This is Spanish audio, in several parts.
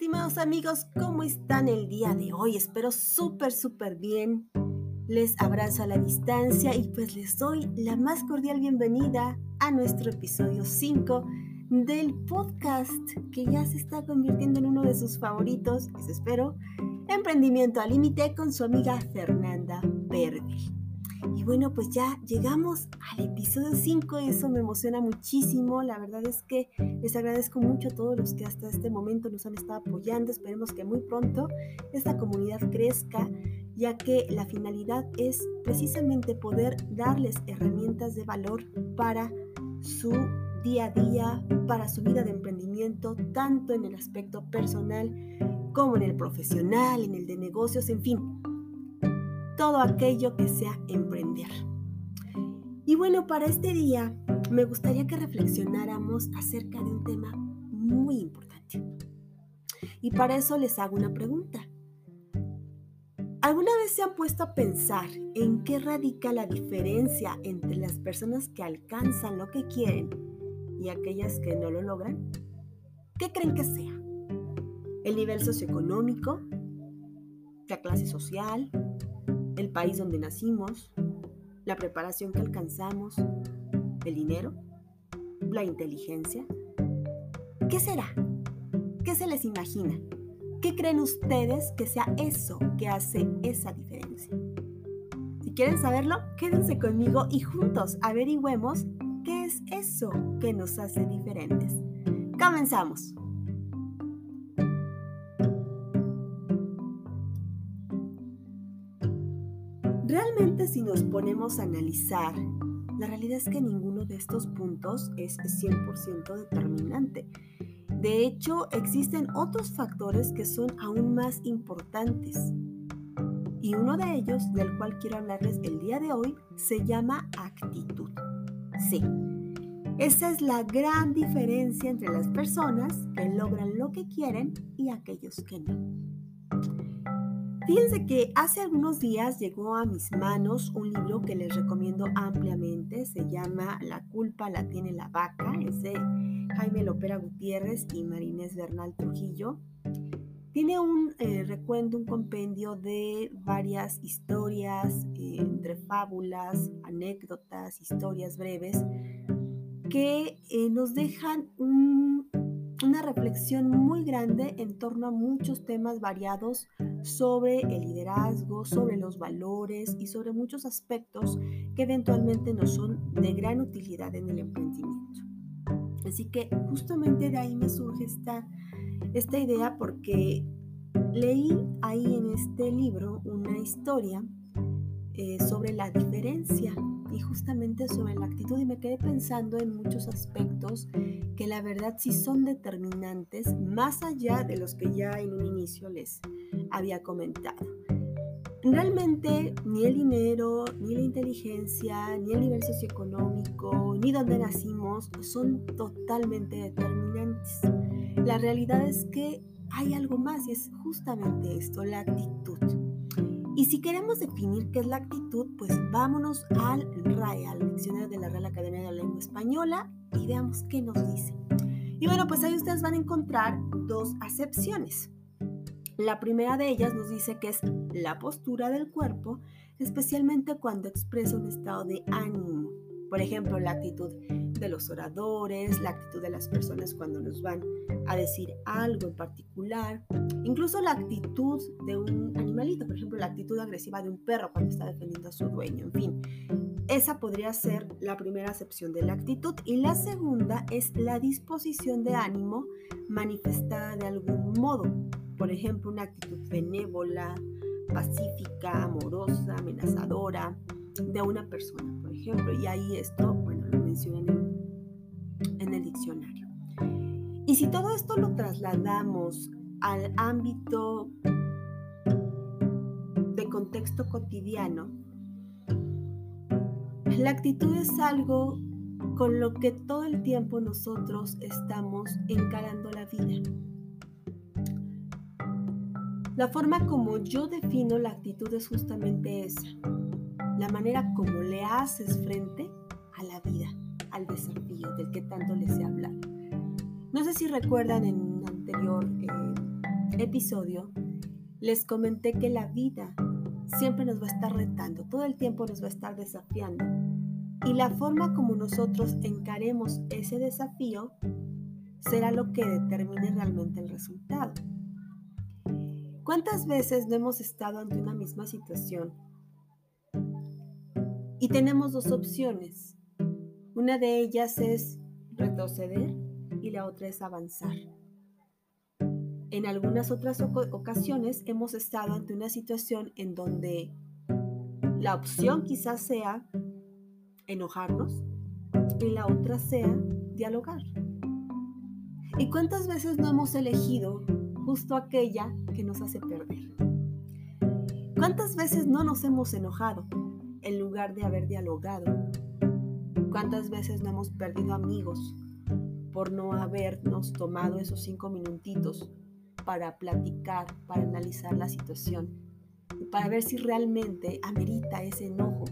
estimados amigos, ¿cómo están el día de hoy? Espero súper, súper bien. Les abrazo a la distancia y pues les doy la más cordial bienvenida a nuestro episodio 5 del podcast que ya se está convirtiendo en uno de sus favoritos, eso espero, Emprendimiento al Límite con su amiga Fernanda Verde. Bueno, pues ya llegamos al episodio 5 y eso me emociona muchísimo. La verdad es que les agradezco mucho a todos los que hasta este momento nos han estado apoyando. Esperemos que muy pronto esta comunidad crezca, ya que la finalidad es precisamente poder darles herramientas de valor para su día a día, para su vida de emprendimiento, tanto en el aspecto personal como en el profesional, en el de negocios, en fin todo aquello que sea emprender. Y bueno, para este día me gustaría que reflexionáramos acerca de un tema muy importante. Y para eso les hago una pregunta. ¿Alguna vez se han puesto a pensar en qué radica la diferencia entre las personas que alcanzan lo que quieren y aquellas que no lo logran? ¿Qué creen que sea? ¿El nivel socioeconómico? ¿La clase social? El país donde nacimos, la preparación que alcanzamos, el dinero, la inteligencia. ¿Qué será? ¿Qué se les imagina? ¿Qué creen ustedes que sea eso que hace esa diferencia? Si quieren saberlo, quédense conmigo y juntos averigüemos qué es eso que nos hace diferentes. Comenzamos. Realmente si nos ponemos a analizar, la realidad es que ninguno de estos puntos es 100% determinante. De hecho, existen otros factores que son aún más importantes. Y uno de ellos, del cual quiero hablarles el día de hoy, se llama actitud. Sí, esa es la gran diferencia entre las personas que logran lo que quieren y aquellos que no. Fíjense que hace algunos días llegó a mis manos un libro que les recomiendo ampliamente. Se llama La culpa la tiene la vaca. Es de Jaime Lopera Gutiérrez y Marinés Bernal Trujillo. Tiene un eh, recuento, un compendio de varias historias, eh, entre fábulas, anécdotas, historias breves, que eh, nos dejan una reflexión muy grande en torno a muchos temas variados sobre el liderazgo, sobre los valores y sobre muchos aspectos que eventualmente nos son de gran utilidad en el emprendimiento. Así que justamente de ahí me surge esta, esta idea porque leí ahí en este libro una historia eh, sobre la diferencia y justamente sobre la actitud y me quedé pensando en muchos aspectos que la verdad sí son determinantes más allá de los que ya en un inicio les había comentado. Realmente ni el dinero, ni la inteligencia, ni el nivel socioeconómico, ni dónde nacimos son totalmente determinantes. La realidad es que hay algo más y es justamente esto, la actitud. Y si queremos definir qué es la actitud, pues vámonos al RAE, al Diccionario de la Real Academia de la Lengua Española, y veamos qué nos dice. Y bueno, pues ahí ustedes van a encontrar dos acepciones. La primera de ellas nos dice que es la postura del cuerpo, especialmente cuando expresa un estado de ánimo. Por ejemplo, la actitud de los oradores, la actitud de las personas cuando nos van a decir algo en particular, incluso la actitud de un animalito, por ejemplo, la actitud agresiva de un perro cuando está defendiendo a su dueño, en fin. Esa podría ser la primera acepción de la actitud y la segunda es la disposición de ánimo manifestada de algún modo, por ejemplo, una actitud benévola, pacífica, amorosa, amenazadora de una persona, por ejemplo, y ahí esto, bueno, lo mencionan en Y si todo esto lo trasladamos al ámbito de contexto cotidiano, la actitud es algo con lo que todo el tiempo nosotros estamos encarando la vida. La forma como yo defino la actitud es justamente esa, la manera como le haces frente a la vida al desafío del que tanto les he hablado. No sé si recuerdan en un anterior eh, episodio les comenté que la vida siempre nos va a estar retando, todo el tiempo nos va a estar desafiando. Y la forma como nosotros encaremos ese desafío será lo que determine realmente el resultado. ¿Cuántas veces no hemos estado ante una misma situación? Y tenemos dos opciones. Una de ellas es retroceder y la otra es avanzar. En algunas otras ocasiones hemos estado ante una situación en donde la opción quizás sea enojarnos y la otra sea dialogar. ¿Y cuántas veces no hemos elegido justo aquella que nos hace perder? ¿Cuántas veces no nos hemos enojado en lugar de haber dialogado? ¿Cuántas veces no hemos perdido amigos por no habernos tomado esos cinco minutitos para platicar, para analizar la situación, para ver si realmente amerita ese enojo,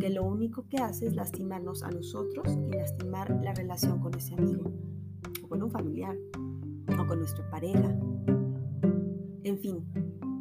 que lo único que hace es lastimarnos a nosotros y lastimar la relación con ese amigo, o con un familiar, o con nuestra pareja. En fin,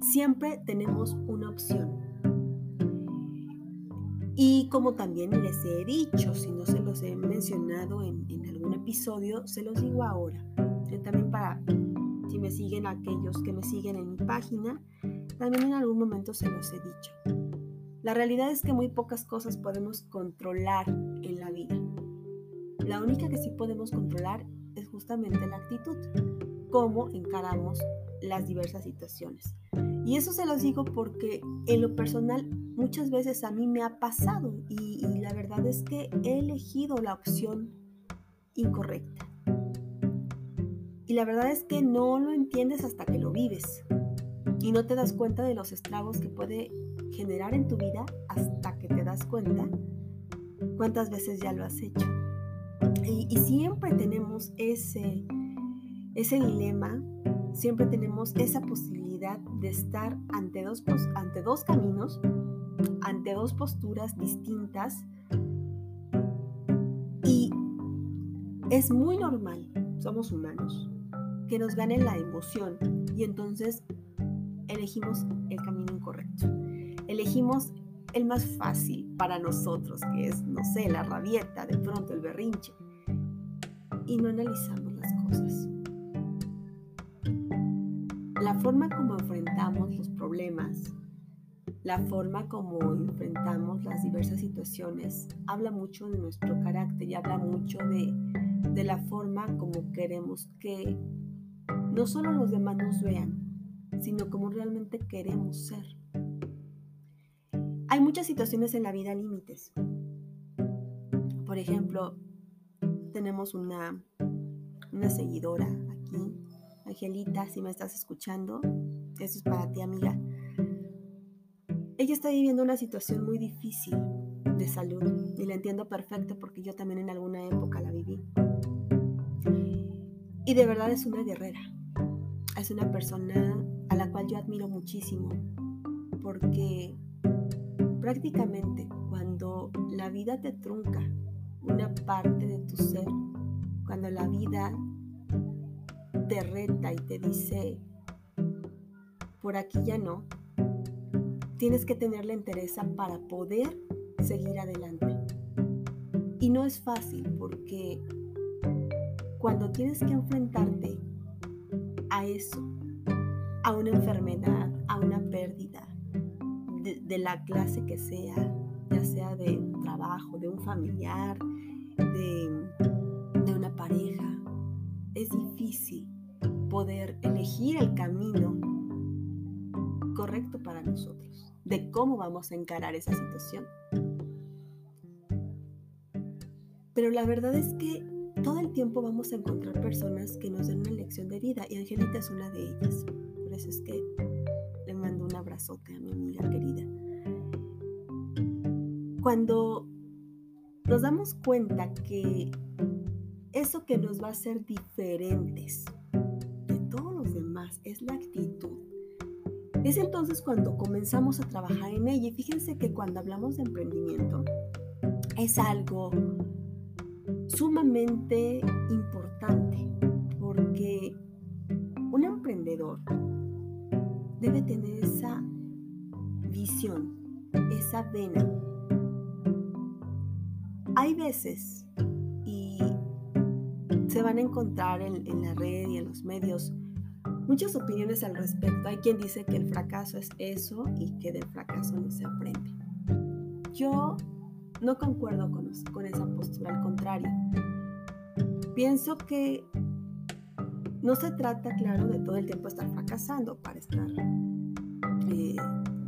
siempre tenemos una opción. Y como también les he dicho, si no se los he mencionado en, en algún episodio, se los digo ahora. También para si me siguen aquellos que me siguen en mi página, también en algún momento se los he dicho. La realidad es que muy pocas cosas podemos controlar en la vida. La única que sí podemos controlar es justamente la actitud, cómo encaramos las diversas situaciones. Y eso se los digo porque en lo personal muchas veces a mí me ha pasado y, y la verdad es que he elegido la opción incorrecta. Y la verdad es que no lo entiendes hasta que lo vives. Y no te das cuenta de los estragos que puede generar en tu vida hasta que te das cuenta cuántas veces ya lo has hecho. Y, siempre tenemos ese, ese dilema, siempre tenemos esa posibilidad de estar ante dos, ante dos caminos, ante dos posturas distintas. Y es muy normal, somos humanos, que nos gane la emoción y entonces elegimos el camino incorrecto. Elegimos el más fácil para nosotros, que es, no sé, la rabieta, de pronto el berrinche. Y no analizamos las cosas. La forma como enfrentamos los problemas, la forma como enfrentamos las diversas situaciones, habla mucho de nuestro carácter y habla mucho de, de la forma como queremos que no solo los demás nos vean, sino como realmente queremos ser. Hay muchas situaciones en la vida límites. Por ejemplo, tenemos una, una seguidora aquí, Angelita, si me estás escuchando, eso es para ti, amiga. Ella está viviendo una situación muy difícil de salud y la entiendo perfecto porque yo también en alguna época la viví. Y de verdad es una guerrera es una persona a la cual yo admiro muchísimo porque prácticamente cuando la vida te trunca una parte de tu ser, cuando la vida te reta y te dice, por aquí ya no, tienes que tener la entereza para poder seguir adelante. Y no es fácil porque cuando tienes que enfrentarte a eso, a una enfermedad, a una pérdida, de, la clase que sea, ya sea de trabajo, de un familiar, de, de una pareja. Es difícil poder elegir el camino correcto para nosotros, de cómo vamos a encarar esa situación. Pero la verdad es que todo el tiempo vamos a encontrar personas que nos den una lección de vida y Angelita es una de ellas. Por eso es que le mando un abrazote a mi amiga querida. Cuando nos damos cuenta que eso que nos va a hacer diferentes de todos los demás es la actitud. Es entonces cuando comenzamos a trabajar en ella. Y fíjense que cuando hablamos de emprendimiento es algo sumamente importante porque un emprendedor debe tener esa visión, esa vena. Hay veces, y se van a encontrar en, en la red y en los medios, muchas opiniones al respecto. Hay quien dice que el fracaso es eso y que del fracaso no se aprende. Yo no concuerdo con, esa postura, al contrario. Pienso que no se trata, claro, de todo el tiempo estar fracasando para estar, eh,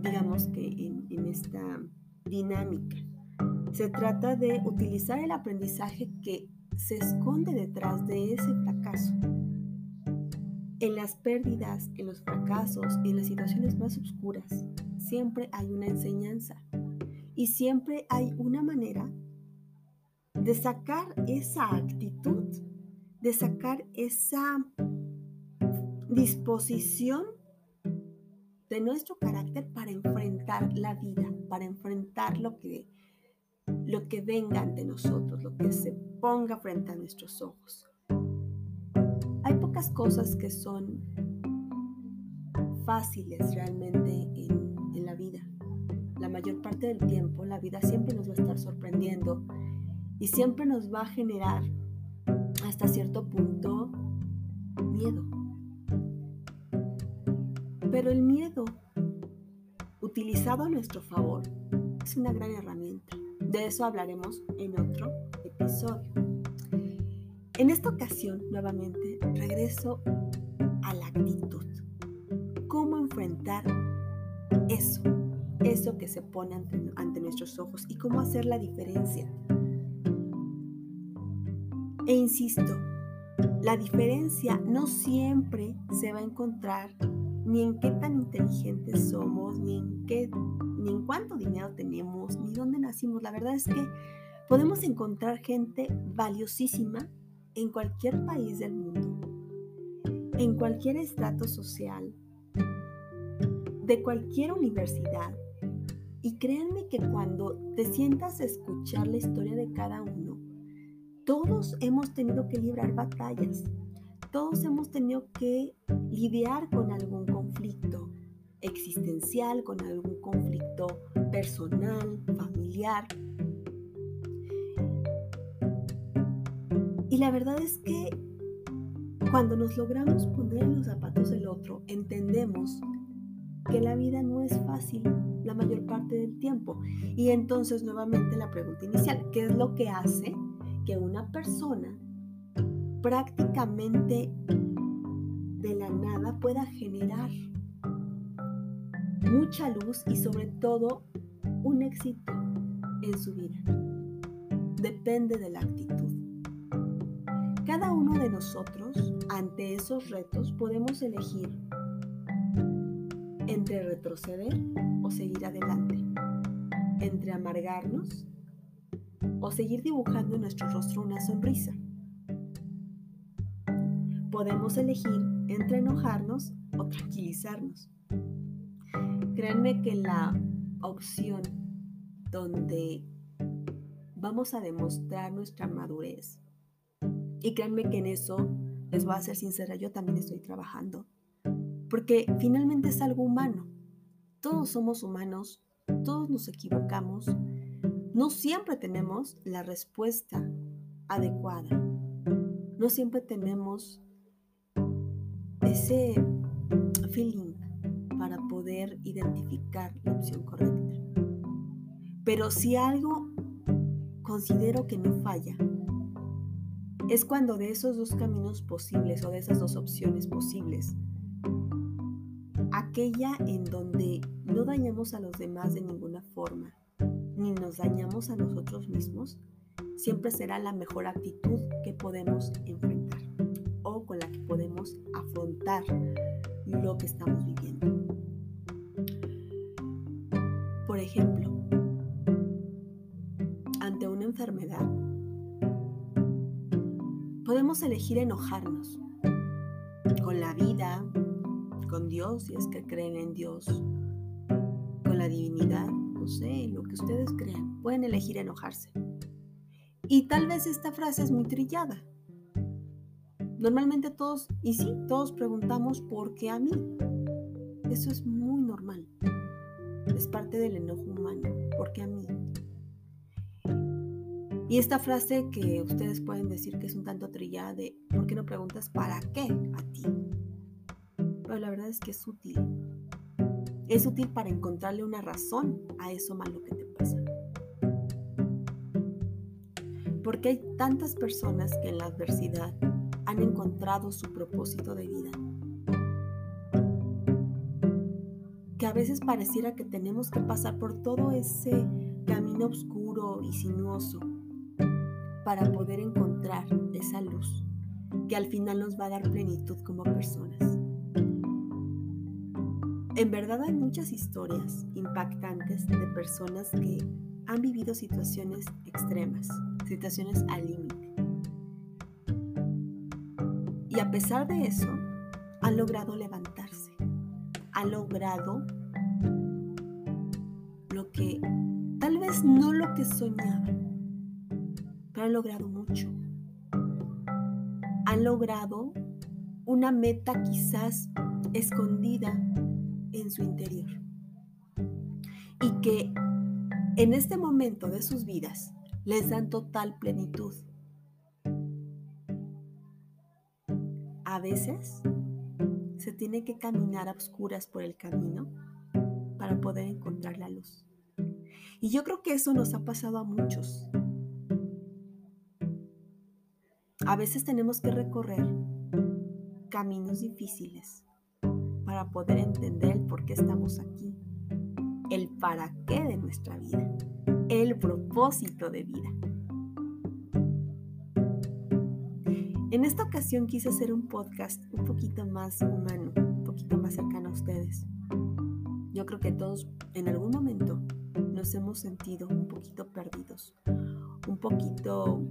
digamos que en esta dinámica. Se trata de utilizar el aprendizaje que se esconde detrás de ese fracaso en las pérdidas, en los fracasos, en las situaciones más oscuras, siempre hay una enseñanza y siempre hay una manera de sacar esa actitud, de sacar esa disposición de nuestro carácter para enfrentar la vida, para enfrentar lo que, lo que venga ante nosotros, lo que se ponga frente a nuestros ojos. Cosas que son fáciles realmente en, la vida. La mayor parte del tiempo la vida siempre nos va a estar sorprendiendo y siempre nos va a generar hasta cierto punto miedo. Pero el miedo, utilizado a nuestro favor, es una gran herramienta. De eso hablaremos en otro episodio. En esta ocasión, nuevamente, regreso a la actitud. ¿Cómo enfrentar eso? Eso que se pone ante, nuestros ojos y cómo hacer la diferencia. E insisto, la diferencia no siempre se va a encontrar ni en qué tan inteligentes somos, ni en qué, ni en cuánto dinero tenemos, ni dónde nacimos. La verdad es que podemos encontrar gente valiosísima en cualquier país del mundo, en cualquier estrato social, de cualquier universidad. Y créanme que cuando te sientas a escuchar la historia de cada uno, todos hemos tenido que librar batallas, todos hemos tenido que lidiar con algún conflicto existencial, con algún conflicto personal, familiar, Y la verdad es que cuando nos logramos poner en los zapatos del otro, entendemos que la vida no es fácil la mayor parte del tiempo. Y entonces nuevamente la pregunta inicial, ¿qué es lo que hace que una persona prácticamente de la nada pueda generar mucha luz y sobre todo un éxito en su vida? Depende de la actitud. Cada uno de nosotros, ante esos retos, podemos elegir entre retroceder o seguir adelante, entre amargarnos o seguir dibujando en nuestro rostro una sonrisa. Podemos elegir entre enojarnos o tranquilizarnos. Créanme que la opción donde vamos a demostrar nuestra madurez y créanme que en eso, les voy a ser sincera, yo también estoy trabajando. Porque finalmente es algo humano. Todos somos humanos, todos nos equivocamos. No siempre tenemos la respuesta adecuada. No siempre tenemos ese feeling para poder identificar la opción correcta. Pero si algo considero que no falla, es cuando de esos dos caminos posibles o de esas dos opciones posibles, aquella en donde no dañamos a los demás de ninguna forma, ni nos dañamos a nosotros mismos, siempre será la mejor actitud que podemos enfrentar o con la que podemos afrontar lo que estamos viviendo. Por ejemplo, ante una enfermedad, podemos elegir enojarnos con la vida, con Dios, si es que creen en Dios, con la divinidad, no sé, lo que ustedes crean. Pueden elegir enojarse. Y tal vez esta frase es muy trillada, Normalmente todos, y sí, todos preguntamos por qué a mí. Eso es muy normal. Es parte del enojo humano. ¿Por qué a mí? Y esta frase que ustedes pueden decir que es un tanto trillada de ¿por qué no preguntas para qué a ti? Pero la verdad es que es útil. Es útil para encontrarle una razón a eso malo que te pasa. Porque hay tantas personas que en la adversidad han encontrado su propósito de vida. Que a veces pareciera que tenemos que pasar por todo ese camino oscuro y sinuoso para poder encontrar esa luz que al final nos va a dar plenitud como personas. En verdad hay muchas historias impactantes de personas que han vivido situaciones extremas, situaciones al límite. Y a pesar de eso, han logrado levantarse, han logrado lo que, tal vez no lo que soñaban, han logrado mucho. Han logrado una meta quizás escondida en su interior. Y que en este momento de sus vidas les dan total plenitud. A veces se tiene que caminar a oscuras por el camino para poder encontrar la luz. Y yo creo que eso nos ha pasado a muchos. A veces tenemos que recorrer caminos difíciles para poder entender el por qué estamos aquí, el para qué de nuestra vida, el propósito de vida. En esta ocasión quise hacer un podcast un poquito más humano, un poquito más cercano a ustedes. Yo creo que todos en algún momento nos hemos sentido un poquito perdidos, un poquito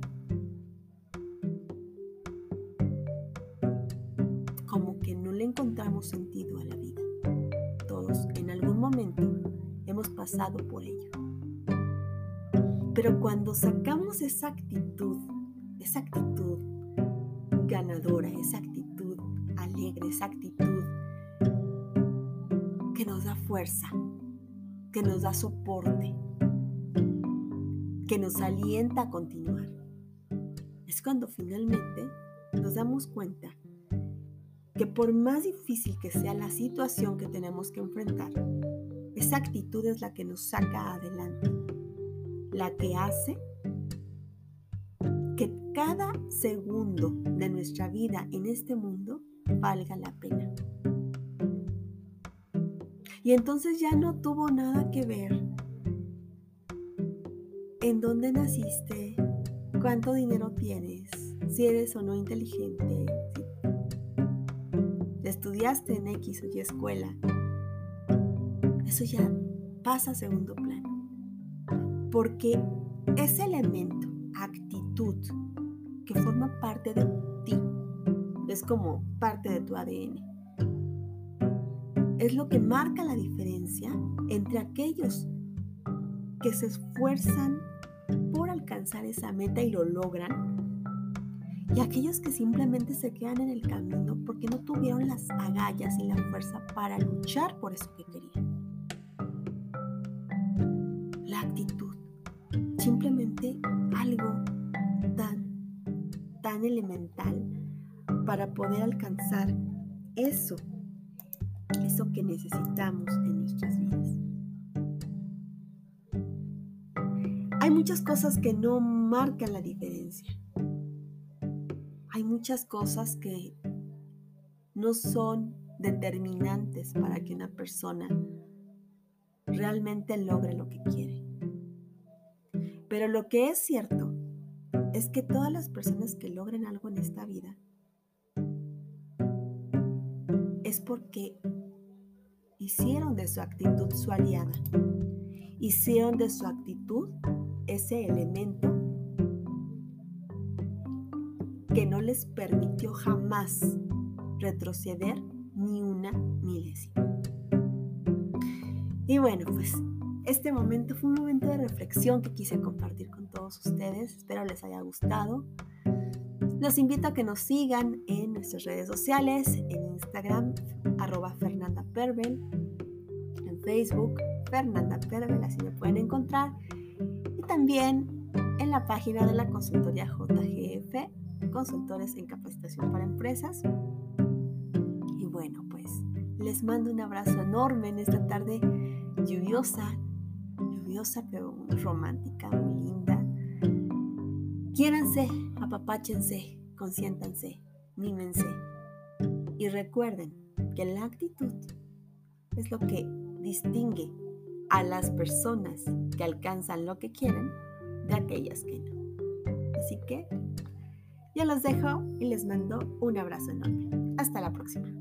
encontramos sentido a la vida. Todos en algún momento hemos pasado por ello. Pero cuando sacamos esa actitud, esa actitud ganadora, esa actitud alegre, esa actitud que nos da fuerza, que nos da soporte, que nos alienta a continuar, es cuando finalmente nos damos cuenta que por más difícil que sea la situación que tenemos que enfrentar, esa actitud es la que nos saca adelante, la que hace que cada segundo de nuestra vida en este mundo valga la pena. Y entonces ya no tuvo nada que ver en dónde naciste, cuánto dinero tienes, si eres o no inteligente, estudiaste en X o Y escuela, eso ya pasa a segundo plano. Porque ese elemento, actitud, que forma parte de ti, es como parte de tu ADN. Es lo que marca la diferencia entre aquellos que se esfuerzan por alcanzar esa meta y lo logran y aquellos que simplemente se quedan en el camino porque no tuvieron las agallas y la fuerza para luchar por eso que querían. La actitud, simplemente algo tan, tan elemental para poder alcanzar eso, eso que necesitamos en nuestras vidas. Hay muchas cosas que no marcan la diferencia hay muchas cosas que no son determinantes para que una persona realmente logre lo que quiere. Pero lo que es cierto es que todas las personas que logren algo en esta vida es porque hicieron de su actitud su aliada, hicieron de su actitud ese elemento que no les permitió jamás retroceder ni una milésima. Y bueno, pues este momento fue un momento de reflexión que quise compartir con todos ustedes. Espero les haya gustado. Los invito a que nos sigan en nuestras redes sociales, en Instagram, arroba en Facebook, Fernanda Pervel, así me pueden encontrar, y también en la página de la consultoría JGF, Consultores en Capacitación para Empresas. Y bueno, pues les mando un abrazo enorme en esta tarde lluviosa, lluviosa pero romántica, muy linda. Quiéranse, apapáchense, consiéntanse, mímense. Y recuerden que la actitud es lo que distingue a las personas que alcanzan lo que quieren de aquellas que no. Así que yo los dejo y les mando un abrazo enorme. Hasta la próxima.